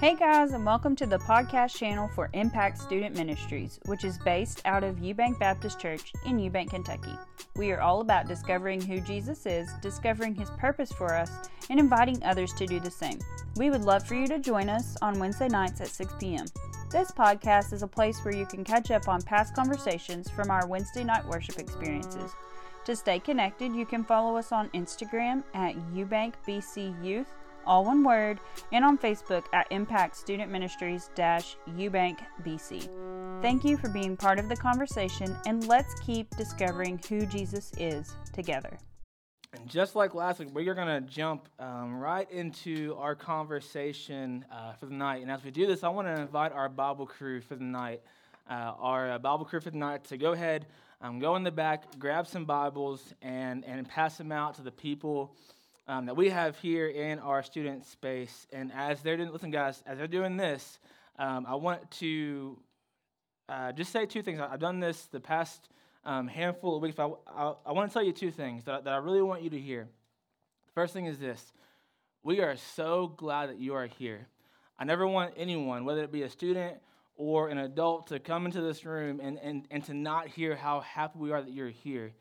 Hey guys, and welcome to the podcast channel for Impact Student Ministries, which is based out of Eubank Baptist Church in Eubank, Kentucky. We are all about discovering who Jesus is, discovering his purpose for us, and inviting others to do the same. We would love for you to join us on Wednesday nights at 6 p.m. This podcast is a place where you can catch up on past conversations from our Wednesday night worship experiences. To stay connected, you can follow us on Instagram at Eubank BC Youth all one word, and on Facebook at Impact Student Ministries Eubank BC. Thank you for being part of the conversation, and let's keep discovering who Jesus is together. And just like last week, we are going to jump um, right into our conversation uh, for the night. And as we do this, I want to invite our Bible crew for the night, uh, our uh, Bible crew for the night, to go ahead, um, go in the back, grab some Bibles, and, and pass them out to the people um, that we have here in our student space. And as they're doing, listen, guys, as they're doing this, um, I want to uh, just say two things. I've done this the past um, handful of weeks. I, I, I, want to tell you two things that, that I really want you to hear. The first thing is this we are so glad that you are here. I never want anyone, whether it be a student or an adult, to come into this room and, and, and to not hear how happy we are that you're here.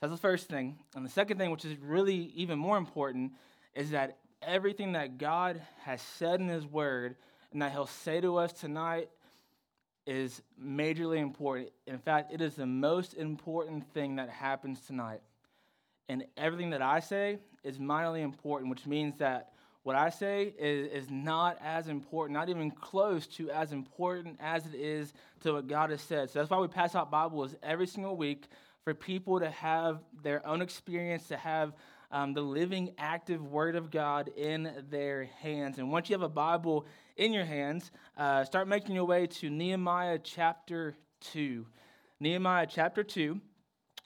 That's the first thing. And the second thing, which is really even more important, is that everything that God has said in His Word and that He'll say to us tonight is majorly important. In fact, it is the most important thing that happens tonight. And everything that I say is minorly important, which means that what I say is, is not as important, not even close to as important as it is to what God has said. So that's why we pass out Bibles every single week for people to have their own experience, to have um, the living, active Word of God in their hands. And once you have a Bible in your hands, uh, start making your way to Nehemiah chapter 2. Nehemiah chapter 2.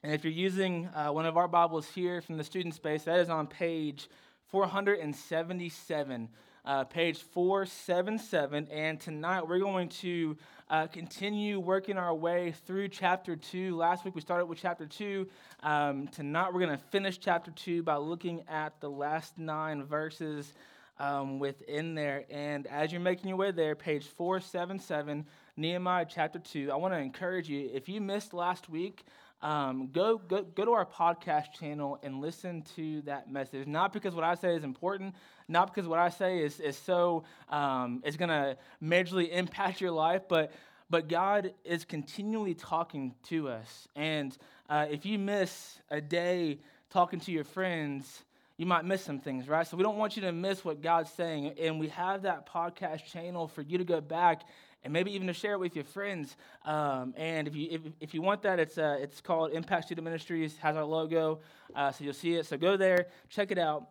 And if you're using uh, one of our Bibles here from the student space, that is on page 477 uh, page 477. And tonight we're going to uh, continue working our way through chapter 2. Last week we started with chapter 2. Um, tonight we're going to finish chapter 2 by looking at the last nine verses um, within there. And as you're making your way there, page 477, Nehemiah chapter 2, I want to encourage you if you missed last week, um, go, go, go to our podcast channel and listen to that message. Not because what I say is important, not because what I say is, is so, um, is going to majorly impact your life, but, but God is continually talking to us. And uh, if you miss a day talking to your friends, you might miss some things, right? So we don't want you to miss what God's saying. And we have that podcast channel for you to go back and maybe even to share it with your friends. Um, and if you if, if you want that, it's uh, it's called Impact Student Ministries. Has our logo, uh, so you'll see it. So go there, check it out.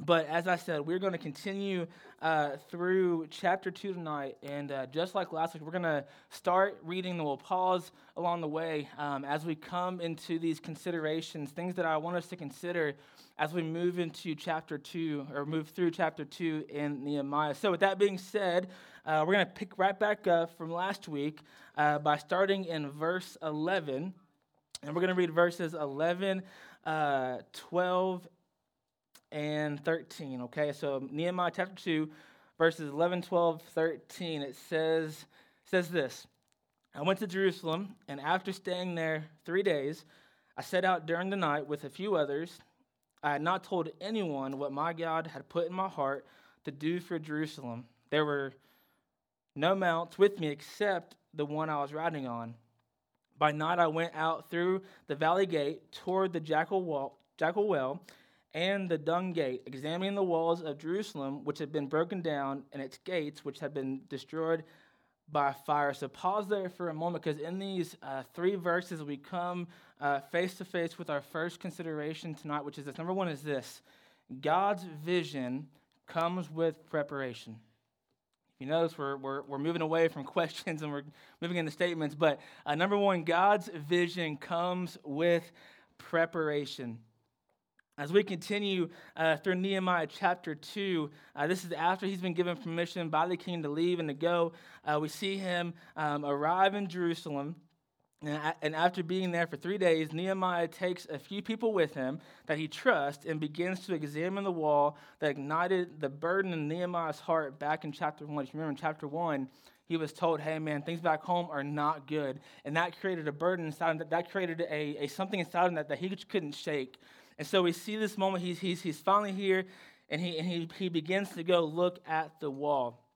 But as I said, we're going to continue uh, through chapter 2 tonight. And uh, just like last week, we're going to start reading, and we'll pause along the way um, as we come into these considerations, things that I want us to consider as we move into chapter 2 or move through chapter 2 in Nehemiah. So, with that being said, uh, we're going to pick right back up from last week uh, by starting in verse 11. And we're going to read verses 11, uh, 12, and 13. Okay, so Nehemiah chapter 2, verses 11, 12, 13, it says, says this I went to Jerusalem, and after staying there three days, I set out during the night with a few others. I had not told anyone what my God had put in my heart to do for Jerusalem. There were no mounts with me except the one I was riding on. By night I went out through the valley gate toward the jackal, wall, jackal well and the dung gate, examining the walls of Jerusalem, which had been broken down, and its gates, which had been destroyed by fire. So pause there for a moment, because in these uh, three verses, we come face to face with our first consideration tonight, which is this. Number one is this God's vision comes with preparation. If you notice, we're, we're, we're moving away from questions and we're moving into statements, but uh, number one, God's vision comes with preparation. As we continue uh, through Nehemiah chapter 2, uh, this is after he's been given permission by the king to leave and to go. Uh, we see him um, arrive in Jerusalem. And after being there for three days, Nehemiah takes a few people with him that he trusts and begins to examine the wall that ignited the burden in Nehemiah's heart back in chapter 1. If you remember in chapter 1, he was told, hey man, things back home are not good. And that created a burden inside him, that, that created a, a something inside him that, that he couldn't shake. And so we see this moment, he's, he's, he's finally here, and, he, and he, he begins to go look at the wall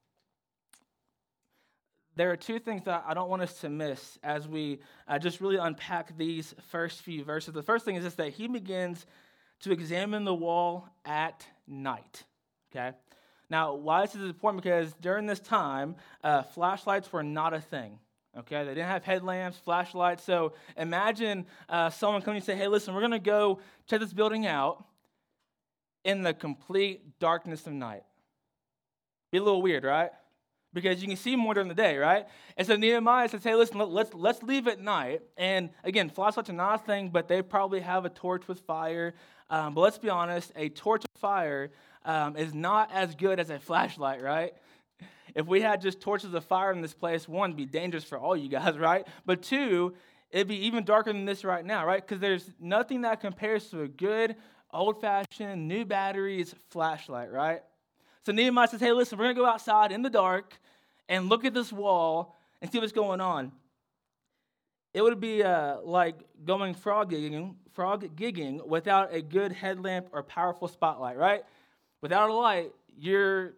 there are two things that I don't want us to miss as we uh, just really unpack these first few verses. The first thing is this that he begins to examine the wall at night. Okay? Now, why is this is important? Because during this time, uh, flashlights were not a thing. Okay? They didn't have headlamps, flashlights. So imagine uh, someone coming and say, hey, listen, we're going to go check this building out in the complete darkness of night. Be a little weird, right? because you can see more during the day, right? And so Nehemiah says, hey, listen, let's, let's leave at night. And again, flashlights are not a thing, but they probably have a torch with fire. Um, but let's be honest, a torch with fire um, is not as good as a flashlight, right? If we had just torches of fire in this place, one, it'd be dangerous for all you guys, right? But two, it'd be even darker than this right now, right? Because there's nothing that compares to a good, old fashioned, new batteries flashlight, right? So Nehemiah says, hey, listen, we're going to go outside in the dark and look at this wall and see what's going on. It would be uh, like going frog gigging, frog gigging without a good headlamp or powerful spotlight, right? Without a light, you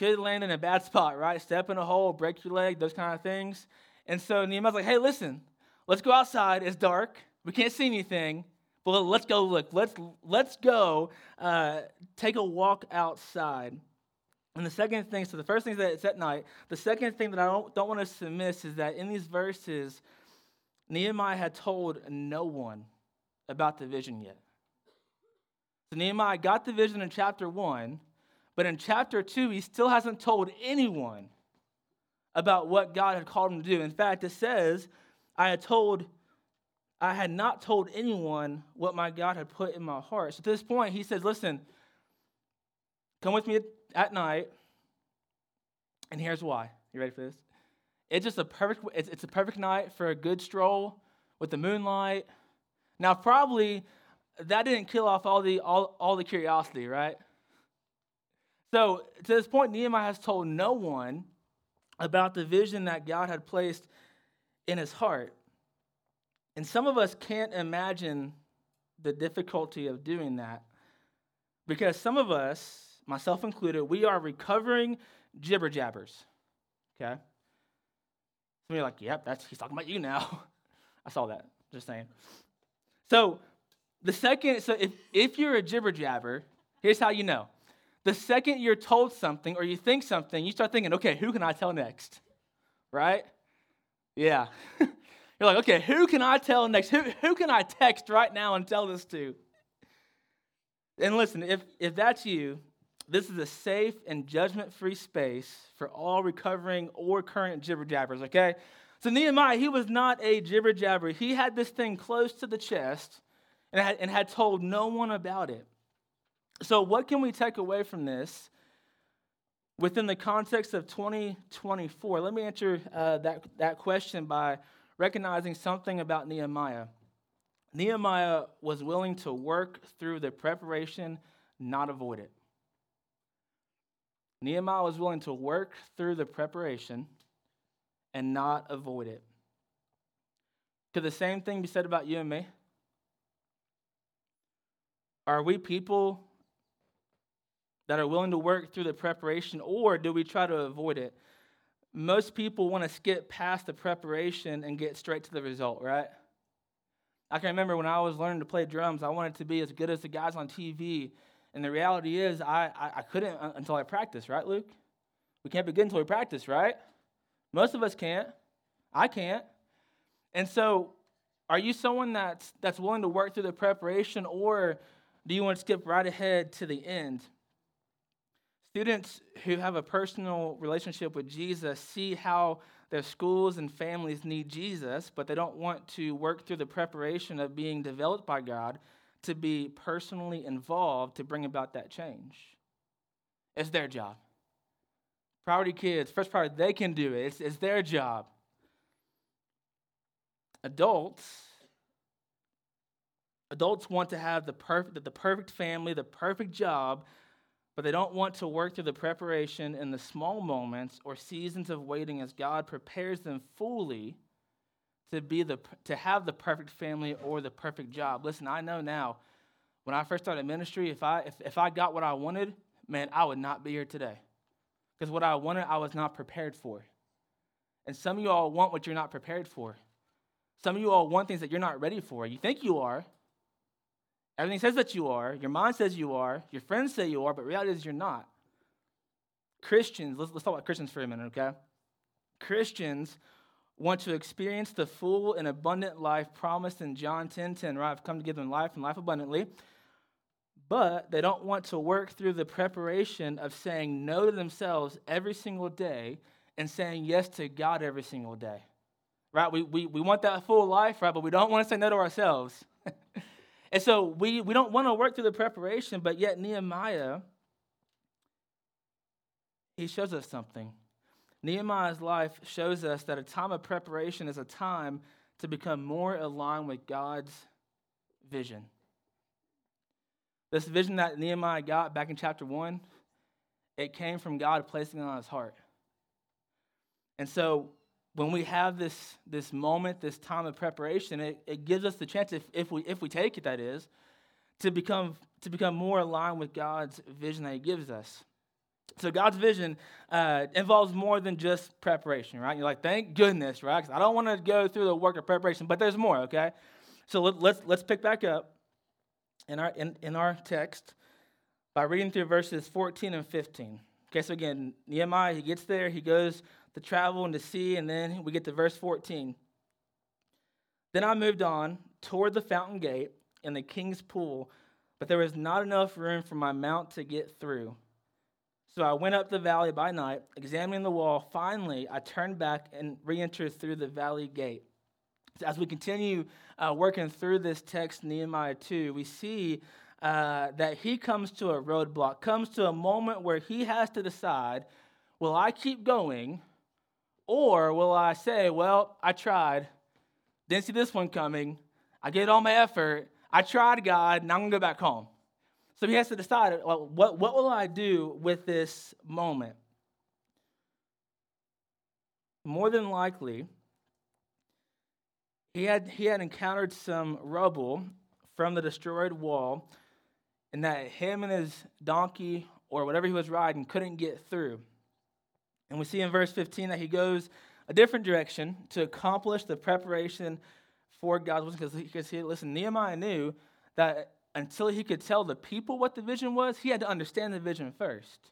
could land in a bad spot, right? Step in a hole, break your leg, those kind of things. And so Nehemiah's like, hey, listen, let's go outside. It's dark. We can't see anything. But let's go look. Let's, let's go uh, take a walk outside. And the second thing, so the first thing is that it's at night. The second thing that I don't, don't want us to miss is that in these verses, Nehemiah had told no one about the vision yet. So Nehemiah got the vision in chapter one, but in chapter two, he still hasn't told anyone about what God had called him to do. In fact, it says, I had told, I had not told anyone what my God had put in my heart. So at this point, he says, Listen, come with me at night, and here's why. You ready for this? It's just a perfect. It's, it's a perfect night for a good stroll with the moonlight. Now, probably that didn't kill off all the all, all the curiosity, right? So to this point, Nehemiah has told no one about the vision that God had placed in his heart. And some of us can't imagine the difficulty of doing that because some of us myself included, we are recovering jibber jabbers. Okay? Some are like, yep, that's he's talking about you now. I saw that. Just saying. So the second, so if, if you're a jibber jabber, here's how you know. The second you're told something or you think something, you start thinking, okay, who can I tell next? Right? Yeah. you're like, okay, who can I tell next? Who, who can I text right now and tell this to? And listen, if, if that's you, this is a safe and judgment free space for all recovering or current jibber jabbers, okay? So Nehemiah, he was not a jibber jabber. He had this thing close to the chest and had, and had told no one about it. So, what can we take away from this within the context of 2024? Let me answer uh, that, that question by recognizing something about Nehemiah. Nehemiah was willing to work through the preparation, not avoid it. Nehemiah was willing to work through the preparation and not avoid it. Could the same thing be said about you and me? Are we people that are willing to work through the preparation, or do we try to avoid it? Most people want to skip past the preparation and get straight to the result, right? I can remember when I was learning to play drums, I wanted to be as good as the guys on TV and the reality is, I, I, I couldn't uh, until I practiced, right, Luke? We can't begin until we practice, right? Most of us can't. I can't. And so, are you someone that's, that's willing to work through the preparation, or do you want to skip right ahead to the end? Students who have a personal relationship with Jesus see how their schools and families need Jesus, but they don't want to work through the preparation of being developed by God to be personally involved to bring about that change. It's their job. Priority kids, first priority, they can do it. It's, it's their job. adults adults want to have the perfect the perfect family, the perfect job, but they don't want to work through the preparation in the small moments or seasons of waiting as God prepares them fully to be the to have the perfect family or the perfect job. Listen, I know now when I first started ministry, if I if, if I got what I wanted, man, I would not be here today. Because what I wanted, I was not prepared for. And some of you all want what you're not prepared for. Some of you all want things that you're not ready for. You think you are. Everything says that you are. Your mind says you are. Your friends say you are, but reality is you're not. Christians, let's, let's talk about Christians for a minute, okay? Christians want to experience the full and abundant life promised in John 10 10, right? I've come to give them life and life abundantly. But they don't want to work through the preparation of saying no to themselves every single day and saying yes to God every single day. Right? We, we, we want that full life, right? But we don't want to say no to ourselves. and so we, we don't want to work through the preparation, but yet Nehemiah, he shows us something. Nehemiah's life shows us that a time of preparation is a time to become more aligned with God's vision. This vision that Nehemiah got back in chapter 1, it came from God placing it on his heart. And so when we have this, this moment, this time of preparation, it, it gives us the chance, if, if, we, if we take it, that is, to become, to become more aligned with God's vision that He gives us. So God's vision uh, involves more than just preparation, right? You're like, thank goodness, right? I don't want to go through the work of preparation, but there's more, okay? So let, let's let's pick back up in our in, in our text by reading through verses 14 and 15. Okay, so again, Nehemiah, he gets there, he goes to travel and to see, and then we get to verse 14. Then I moved on toward the fountain gate and the king's pool, but there was not enough room for my mount to get through. So I went up the valley by night, examining the wall. Finally, I turned back and re entered through the valley gate. So as we continue uh, working through this text, Nehemiah 2, we see uh, that he comes to a roadblock, comes to a moment where he has to decide will I keep going or will I say, well, I tried, didn't see this one coming, I gave all my effort, I tried God, now I'm gonna go back home. So he has to decide well, what, what will I do with this moment? More than likely, he had, he had encountered some rubble from the destroyed wall, and that him and his donkey or whatever he was riding couldn't get through. And we see in verse 15 that he goes a different direction to accomplish the preparation for God's because because he listen Nehemiah knew that until he could tell the people what the vision was, he had to understand the vision first.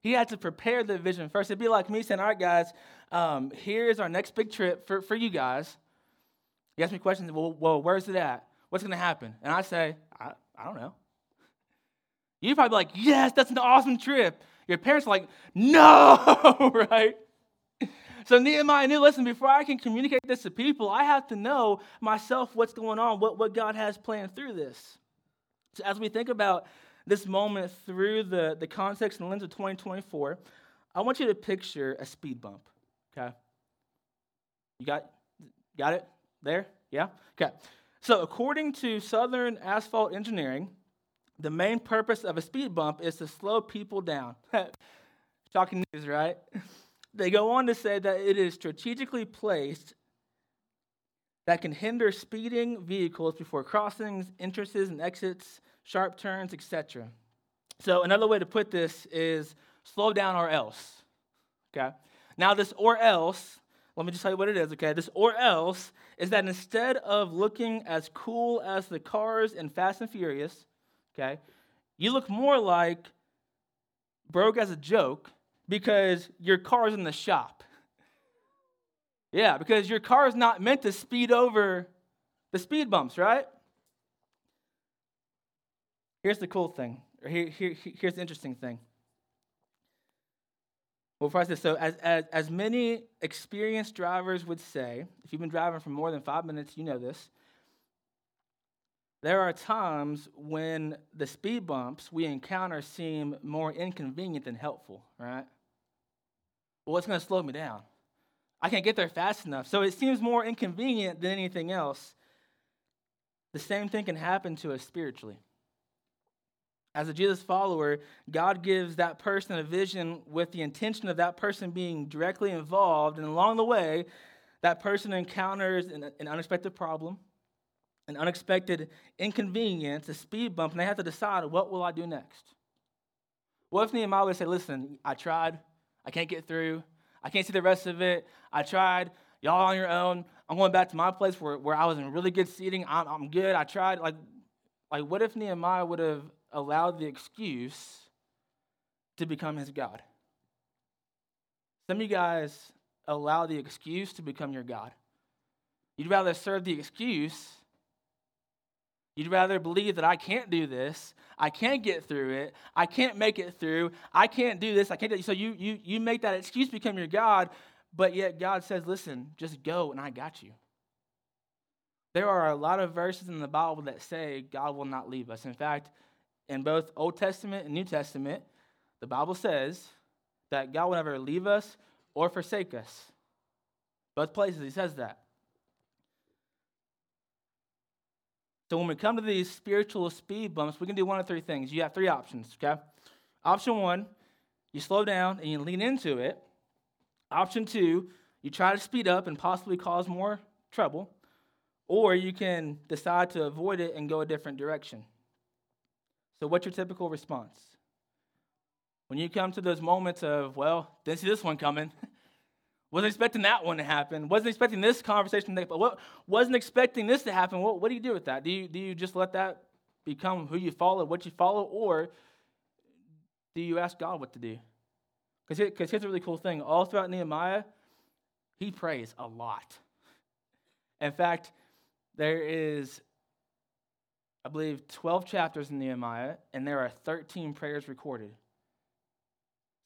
He had to prepare the vision first. It'd be like me saying, All right, guys, um, here's our next big trip for, for you guys. You ask me questions, well, well where's it at? What's going to happen? And I say, I, I don't know. You'd probably be like, Yes, that's an awesome trip. Your parents are like, No, right? So Nehemiah knew, listen, before I can communicate this to people, I have to know myself what's going on, what, what God has planned through this. So as we think about this moment through the, the context and lens of 2024, I want you to picture a speed bump. Okay? You got got it there? Yeah? Okay. So according to Southern Asphalt Engineering, the main purpose of a speed bump is to slow people down. Shocking news, right? They go on to say that it is strategically placed that can hinder speeding vehicles before crossings, entrances and exits, sharp turns, etc. So another way to put this is slow down or else. Okay? Now this or else, let me just tell you what it is, okay? This or else is that instead of looking as cool as the cars in Fast and Furious, okay? You look more like broke as a joke because your car's in the shop. Yeah, because your car is not meant to speed over the speed bumps, right? Here's the cool thing, or here, here, here's the interesting thing. Well, first, so as, as, as many experienced drivers would say, if you've been driving for more than five minutes, you know this. There are times when the speed bumps we encounter seem more inconvenient than helpful, right? Well, what's going to slow me down? I can't get there fast enough. So it seems more inconvenient than anything else. The same thing can happen to us spiritually. As a Jesus follower, God gives that person a vision with the intention of that person being directly involved. And along the way, that person encounters an, an unexpected problem, an unexpected inconvenience, a speed bump, and they have to decide what will I do next? What if Nehemiah would say, Listen, I tried, I can't get through, I can't see the rest of it, I tried, y'all on your own, I'm going back to my place where, where I was in really good seating, I'm, I'm good, I tried. Like, like, what if Nehemiah would have allowed the excuse to become his God? Some of you guys allow the excuse to become your God. You'd rather serve the excuse You'd rather believe that I can't do this, I can't get through it, I can't make it through, I can't do this, I can't do So you you you make that excuse become your God, but yet God says, listen, just go and I got you. There are a lot of verses in the Bible that say God will not leave us. In fact, in both Old Testament and New Testament, the Bible says that God will never leave us or forsake us. Both places, he says that. So when we come to these spiritual speed bumps, we can do one of three things. You have three options, okay? Option one, you slow down and you lean into it. Option two, you try to speed up and possibly cause more trouble. Or you can decide to avoid it and go a different direction. So, what's your typical response? When you come to those moments of, well, didn't see this one coming, Wasn't expecting that one to happen. Wasn't expecting this conversation to happen. What, wasn't expecting this to happen. What, what do you do with that? Do you, do you just let that become who you follow, what you follow, or do you ask God what to do? Because here's a really cool thing. All throughout Nehemiah, he prays a lot. In fact, there is, I believe, 12 chapters in Nehemiah, and there are 13 prayers recorded.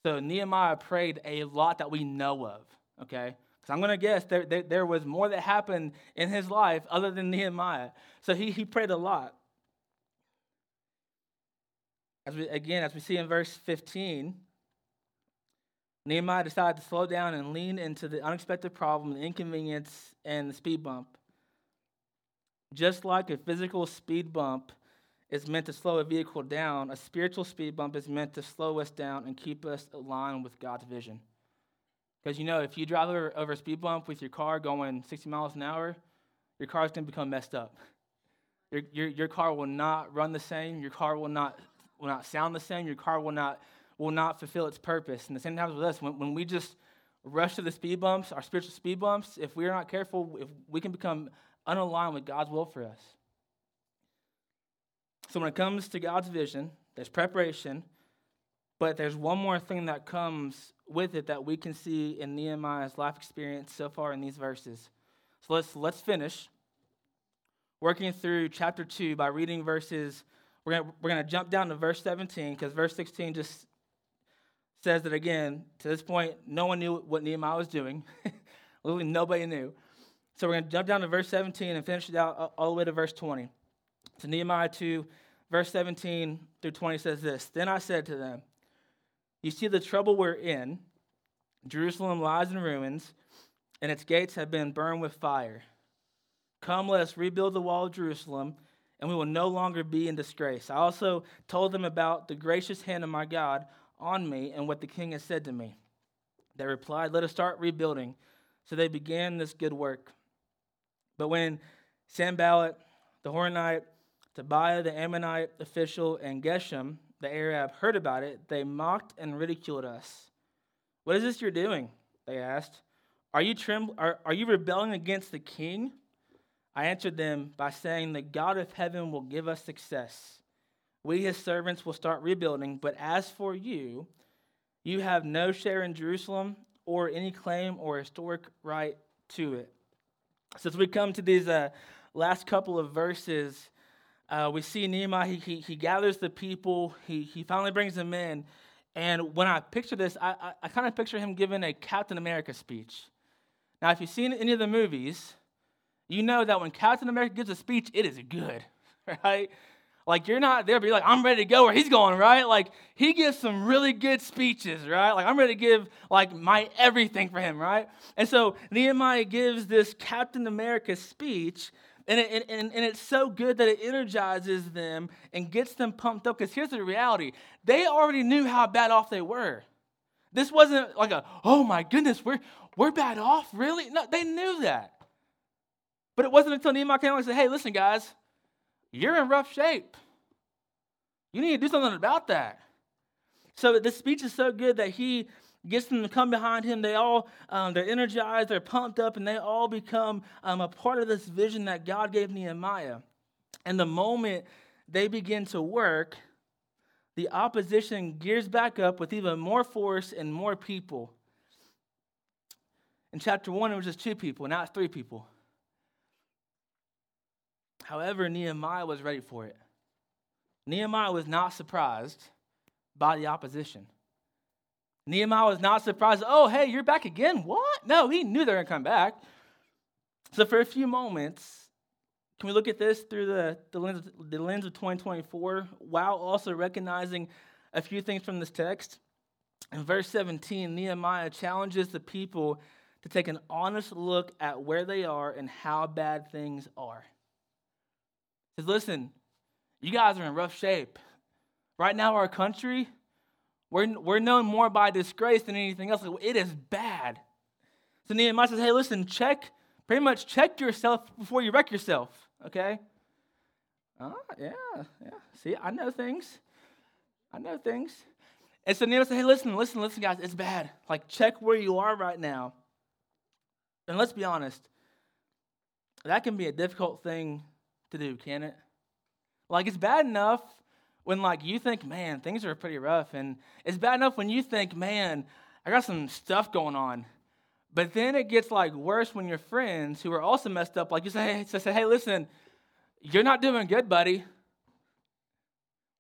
So Nehemiah prayed a lot that we know of okay? Because I'm going to guess there, there, there, was more that happened in his life other than Nehemiah. So he, he prayed a lot. As we, again, as we see in verse 15, Nehemiah decided to slow down and lean into the unexpected problem, the inconvenience, and the speed bump. Just like a physical speed bump is meant to slow a vehicle down, a spiritual speed bump is meant to slow us down and keep us aligned with God's vision. Because you know, if you drive over, over a speed bump with your car going 60 miles an hour, your car is going to become messed up. Your, your, your car will not run the same. Your car will not, will not sound the same. Your car will not, will not fulfill its purpose. And the same happens with us. When, when we just rush to the speed bumps, our spiritual speed bumps, if we're not careful, if we can become unaligned with God's will for us. So when it comes to God's vision, there's preparation, but there's one more thing that comes with it that we can see in Nehemiah's life experience so far in these verses. So let's let's finish working through chapter 2 by reading verses we're going we're to jump down to verse 17 because verse 16 just says that again to this point no one knew what Nehemiah was doing. Literally nobody knew. So we're going to jump down to verse 17 and finish it out all the way to verse 20. So Nehemiah 2 verse 17 through 20 says this, "Then I said to them, you see the trouble we're in. Jerusalem lies in ruins, and its gates have been burned with fire. Come, let us rebuild the wall of Jerusalem, and we will no longer be in disgrace. I also told them about the gracious hand of my God on me and what the king has said to me. They replied, Let us start rebuilding. So they began this good work. But when Sanballat, the Horonite, Tobiah, the Ammonite official, and Geshem, the Arab heard about it, they mocked and ridiculed us. What is this you're doing? They asked. Are you, trembl- are, are you rebelling against the king? I answered them by saying, The God of heaven will give us success. We, his servants, will start rebuilding. But as for you, you have no share in Jerusalem or any claim or historic right to it. Since we come to these uh, last couple of verses, uh, we see Nehemiah, he, he, he, gathers the people, he, he finally brings them in. And when I picture this, I, I, I kind of picture him giving a Captain America speech. Now, if you've seen any of the movies, you know that when Captain America gives a speech, it is good, right? Like you're not there, but you're like, I'm ready to go where he's going, right? Like he gives some really good speeches, right? Like I'm ready to give like my everything for him, right? And so Nehemiah gives this Captain America speech, and, it, and, and it's so good that it energizes them and gets them pumped up. Because here's the reality they already knew how bad off they were. This wasn't like a, oh my goodness, we're, we're bad off, really? No, they knew that. But it wasn't until Nehemiah came along and said, hey, listen, guys, you're in rough shape. You need to do something about that. So this speech is so good that he gets them to come behind him. They all, um, they're energized, they're pumped up, and they all become um, a part of this vision that God gave Nehemiah. And the moment they begin to work, the opposition gears back up with even more force and more people. In chapter one, it was just two people, now it's three people. However, Nehemiah was ready for it. Nehemiah was not surprised by the opposition. Nehemiah was not surprised, oh, hey, you're back again? What? No, he knew they were going to come back. So, for a few moments, can we look at this through the, the, lens, the lens of 2024 while also recognizing a few things from this text? In verse 17, Nehemiah challenges the people to take an honest look at where they are and how bad things are. He says, Listen, you guys are in rough shape. Right now, our country, we're, we're known more by disgrace than anything else. It is bad. So Nehemiah says, hey, listen, check, pretty much check yourself before you wreck yourself, okay? Ah, yeah, yeah. See, I know things. I know things. And so Nehemiah says, hey, listen, listen, listen, guys, it's bad. Like, check where you are right now. And let's be honest, that can be a difficult thing to do, can it? Like it's bad enough when like you think, man, things are pretty rough, and it's bad enough when you think, man, I got some stuff going on. But then it gets like worse when your friends who are also messed up, like you say, hey, say, hey, listen, you're not doing good, buddy.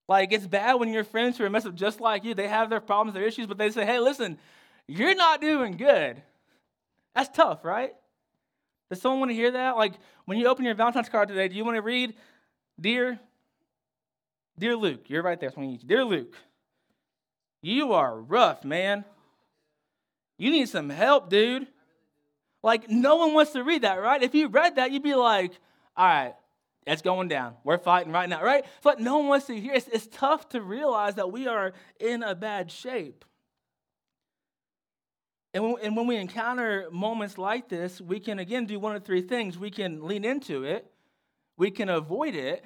Like it's bad when your friends who are messed up just like you, they have their problems, their issues, but they say, hey, listen, you're not doing good. That's tough, right? Does someone want to hear that? Like when you open your Valentine's card today, do you want to read, Dear Dear Luke, you're right there. Dear Luke, you are rough, man. You need some help, dude. Like, no one wants to read that, right? If you read that, you'd be like, all right, it's going down. We're fighting right now, right? But no one wants to hear. It's, it's tough to realize that we are in a bad shape. And when, and when we encounter moments like this, we can again do one of three things. We can lean into it, we can avoid it,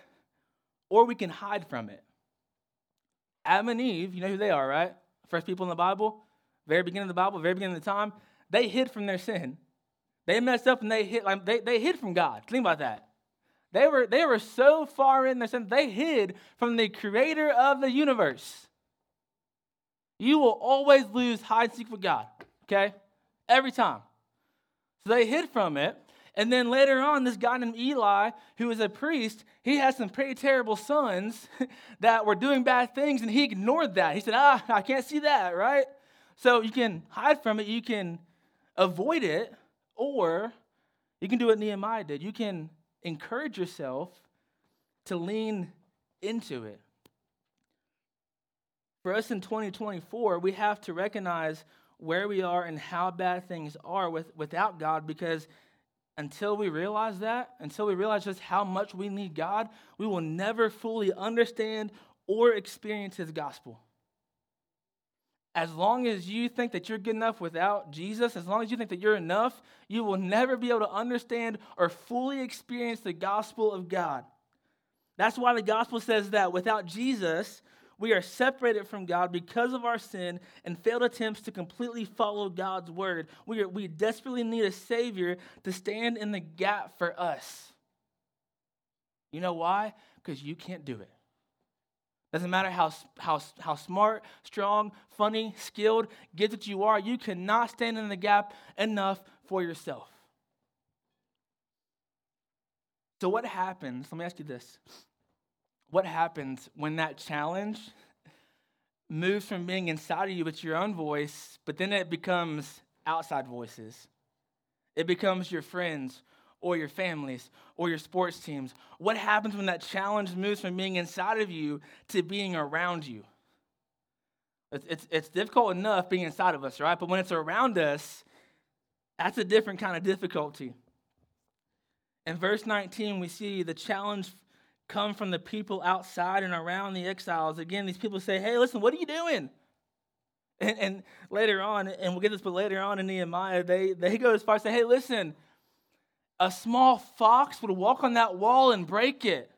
or we can hide from it. Adam and Eve, you know who they are, right? First people in the Bible, very beginning of the Bible, very beginning of the time, they hid from their sin. They messed up and they hid, like they, they hid from God. Think about that. They were, they were so far in their sin, they hid from the creator of the universe. You will always lose hide and seek with God, okay? Every time. So they hid from it. And then later on, this guy named Eli, who was a priest, he had some pretty terrible sons that were doing bad things, and he ignored that. He said, Ah, I can't see that, right? So you can hide from it, you can avoid it, or you can do what Nehemiah did. You can encourage yourself to lean into it. For us in 2024, we have to recognize where we are and how bad things are with, without God because until we realize that, until we realize just how much we need God, we will never fully understand or experience His gospel. As long as you think that you're good enough without Jesus, as long as you think that you're enough, you will never be able to understand or fully experience the gospel of God. That's why the gospel says that without Jesus, we are separated from God because of our sin and failed attempts to completely follow God's word. We, are, we desperately need a Savior to stand in the gap for us. You know why? Because you can't do it. Doesn't matter how, how, how smart, strong, funny, skilled, gifted you are, you cannot stand in the gap enough for yourself. So, what happens? Let me ask you this what happens when that challenge moves from being inside of you with your own voice, but then it becomes outside voices? It becomes your friends or your families or your sports teams? What happens when that challenge moves from being inside of you to being around you? It's, it's, it's difficult enough being inside of us, right? But when it's around us, that's a different kind of difficulty. In verse 19, we see the challenge come from the people outside and around the exiles. Again, these people say, Hey, listen, what are you doing? And, and later on, and we'll get this, but later on in Nehemiah, they, they go as far as say, Hey, listen, a small fox would walk on that wall and break it.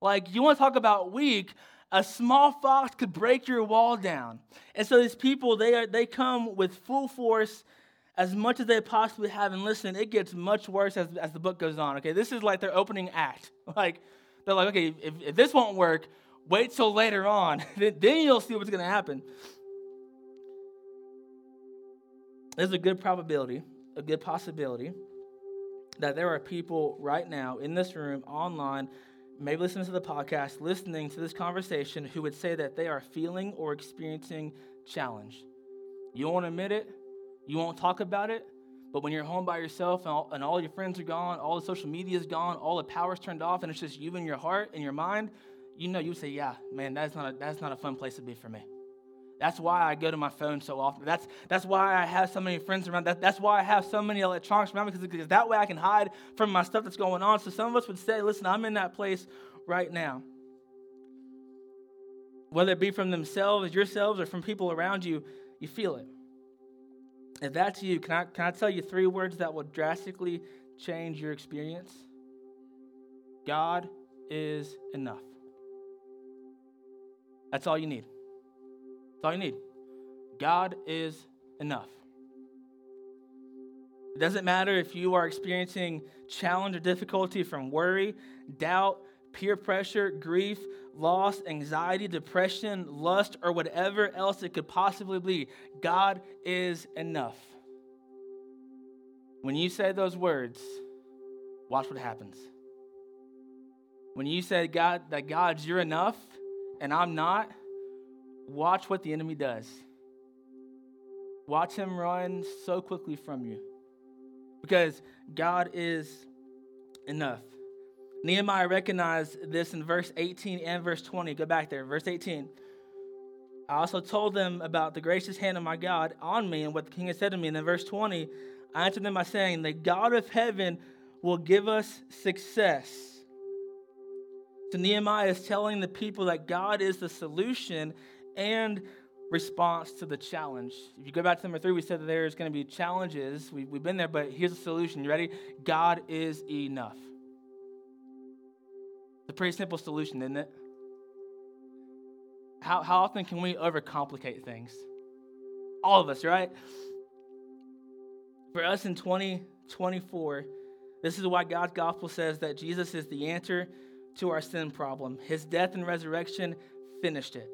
Like, you want to talk about weak? A small fox could break your wall down. And so these people, they, are, they come with full force as much as they possibly have. And listen, it gets much worse as, as the book goes on. Okay, this is like their opening act. Like, they're like, okay, if, if this won't work, wait till later on. then you'll see what's going to happen. There's a good probability, a good possibility that there are people right now in this room, online, maybe listening to the podcast, listening to this conversation, who would say that they are feeling or experiencing challenge. You won't admit it, you won't talk about it, but when you're home by yourself and all, and all your friends are gone, all the social media is gone, all the power's turned off, and it's just you and your heart and your mind, you know, you say, yeah, man, that's not a, that's not a fun place to be for me. That's why I go to my phone so often. That's, that's why I have so many friends around. That, that's why I have so many electronics around because, because that way I can hide from my stuff that's going on. So some of us would say, listen, I'm in that place right now. Whether it be from themselves, yourselves, or from people around you, you feel it. If that's you, can I, can I tell you three words that will drastically change your experience? God is enough. That's all you need. That's all you need. God is enough. It doesn't matter if you are experiencing challenge or difficulty from worry, doubt, peer pressure, grief, loss, anxiety, depression, lust, or whatever else it could possibly be. God is enough. When you say those words, watch what happens. When you say God that God's you're enough and I'm not, watch what the enemy does. Watch him run so quickly from you. Because God is enough. Nehemiah recognized this in verse 18 and verse 20. Go back there, verse 18. I also told them about the gracious hand of my God on me and what the king had said to me. And in verse 20, I answered them by saying, The God of heaven will give us success. So Nehemiah is telling the people that God is the solution and response to the challenge. If you go back to number three, we said that there's going to be challenges. We, have been there, but here's the solution. You ready? God is enough. Pretty simple solution, isn't it? How, how often can we overcomplicate things? All of us, right? For us in 2024, this is why God's gospel says that Jesus is the answer to our sin problem. His death and resurrection finished it.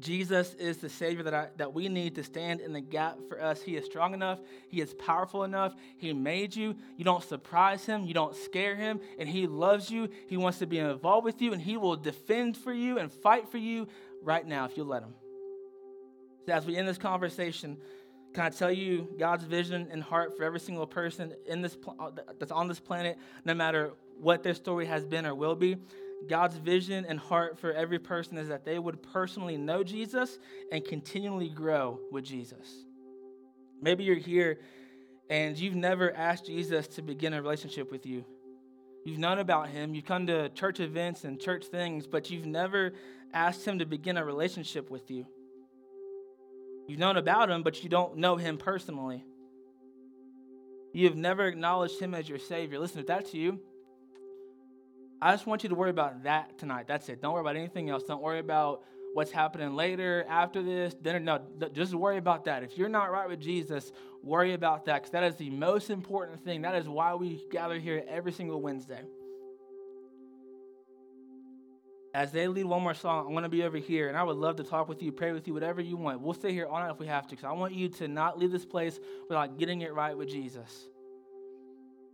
Jesus is the Savior that, I, that we need to stand in the gap for us. He is strong enough. He is powerful enough. He made you. You don't surprise Him. You don't scare Him. And He loves you. He wants to be involved with you. And He will defend for you and fight for you right now if you let Him. So as we end this conversation, can I tell you God's vision and heart for every single person in this uh, that's on this planet, no matter what their story has been or will be? God's vision and heart for every person is that they would personally know Jesus and continually grow with Jesus. Maybe you're here and you've never asked Jesus to begin a relationship with you. You've known about him, you've come to church events and church things, but you've never asked him to begin a relationship with you. You've known about him, but you don't know him personally. You have never acknowledged him as your Savior. Listen, if that's you, I just want you to worry about that tonight. That's it. Don't worry about anything else. Don't worry about what's happening later, after this, dinner. No, just worry about that. If you're not right with Jesus, worry about that because that is the most important thing. That is why we gather here every single Wednesday. As they lead one more song, I'm going to be over here, and I would love to talk with you, pray with you, whatever you want. We'll stay here all night if we have to because I want you to not leave this place without getting it right with Jesus.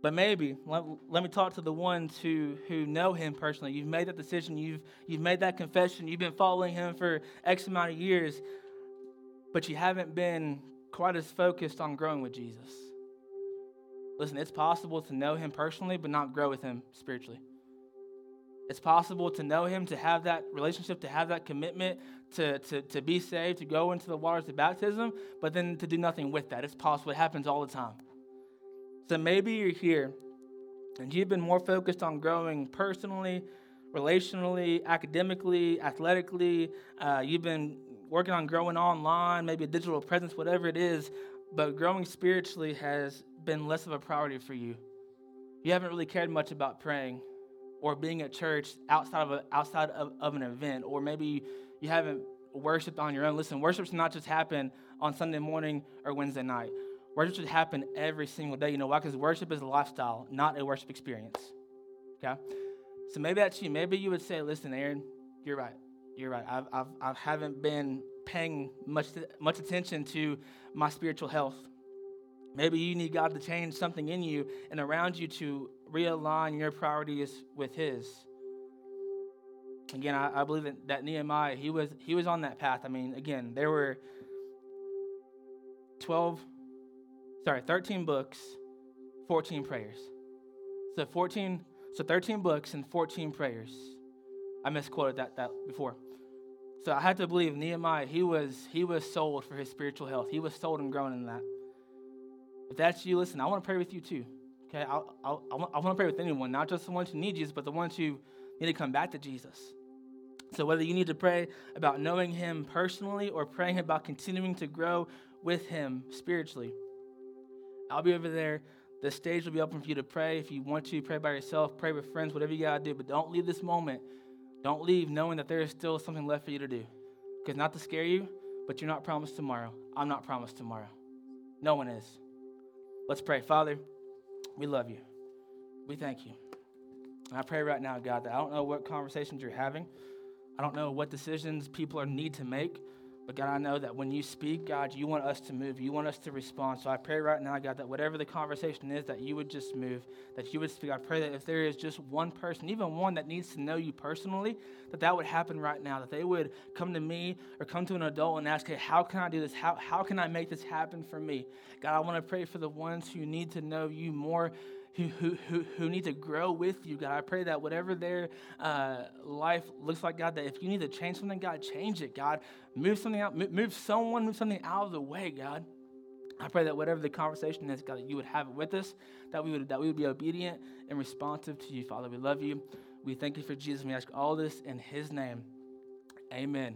But maybe, let, let, me talk to the ones who, who know him personally. You've made that decision, you've, you've made that confession, you've been following him for X amount of years, but you haven't been quite as focused on growing with Jesus. Listen, it's possible to know him personally, but not grow with him spiritually. It's possible to know him, to have that relationship, to have that commitment, to, to, to be saved, to go into the waters of baptism, but then to do nothing with that. It's possible. It happens all the time. So maybe you're here and you've been more focused on growing personally, relationally, academically, athletically. Uh, you've been working on growing online, maybe a digital presence, whatever it is, but growing spiritually has been less of a priority for you. You haven't really cared much about praying or being at church outside of, a, outside of, of an event, or maybe you haven't worshiped on your own. Listen, worship should not just happen on Sunday morning or Wednesday night. Worship should happen every single day. You know why? Because worship is a lifestyle, not a worship experience. Okay? So maybe that's you. Maybe you would say, listen, Aron, you're right. You're right. I've, I've, I haven't been paying much, much attention to my spiritual health. Maybe you need God to change something in you and around you to realign your priorities with His. Again, I, I believe that, that Nehemiah, he was, he was on that path. I mean, again, there were 12, sorry, 13 books, 14 prayers. So 14, so 13 books and 14 prayers. I misquoted that, that before. So I had to believe Nehemiah, he was, he was sold for his spiritual health. He was sold and grown in that. If that's you, listen, I want to pray with you too. Okay, I, I, I, want, I want to pray with anyone, not just the ones who need Jesus, but the ones who need to come back to Jesus. So whether you need to pray about knowing Him personally or praying about continuing to grow with Him spiritually, I'll be over there. The stage will be open for you to pray. If you want to, pray by yourself, pray with friends, whatever you got to do. But don't leave this moment. Don't leave knowing that there is still something left for you to do. Because not to scare you, but you're not promised tomorrow. I'm not promised tomorrow. No one is. Let's pray. Father, we love you. We thank you. And I pray right now, God, that I don't know what conversations you're having. I don't know what decisions people are need to make. But God, I know that when you speak, God, you want us to move. You want us to respond. So I pray right now, God, that whatever the conversation is, that you would just move, that you would speak. I pray that if there is just one person, even one that needs to know you personally, that that would happen right now, that they would come to me or come to an adult and ask, hey, how can I do this? How, how can I make this happen for me? God, I want to pray for the ones who need to know you more who, who, who need to grow with you, God. I pray that whatever their uh, life looks like, God, that if you need to change something, God, change it, God. Move something out, move someone, move something out of the way, God. I pray that whatever the conversation is, God, that you would have it with us, that we would that we would be obedient and responsive to you, Father. We love you. We thank you for Jesus. We ask all this in His name. Amen.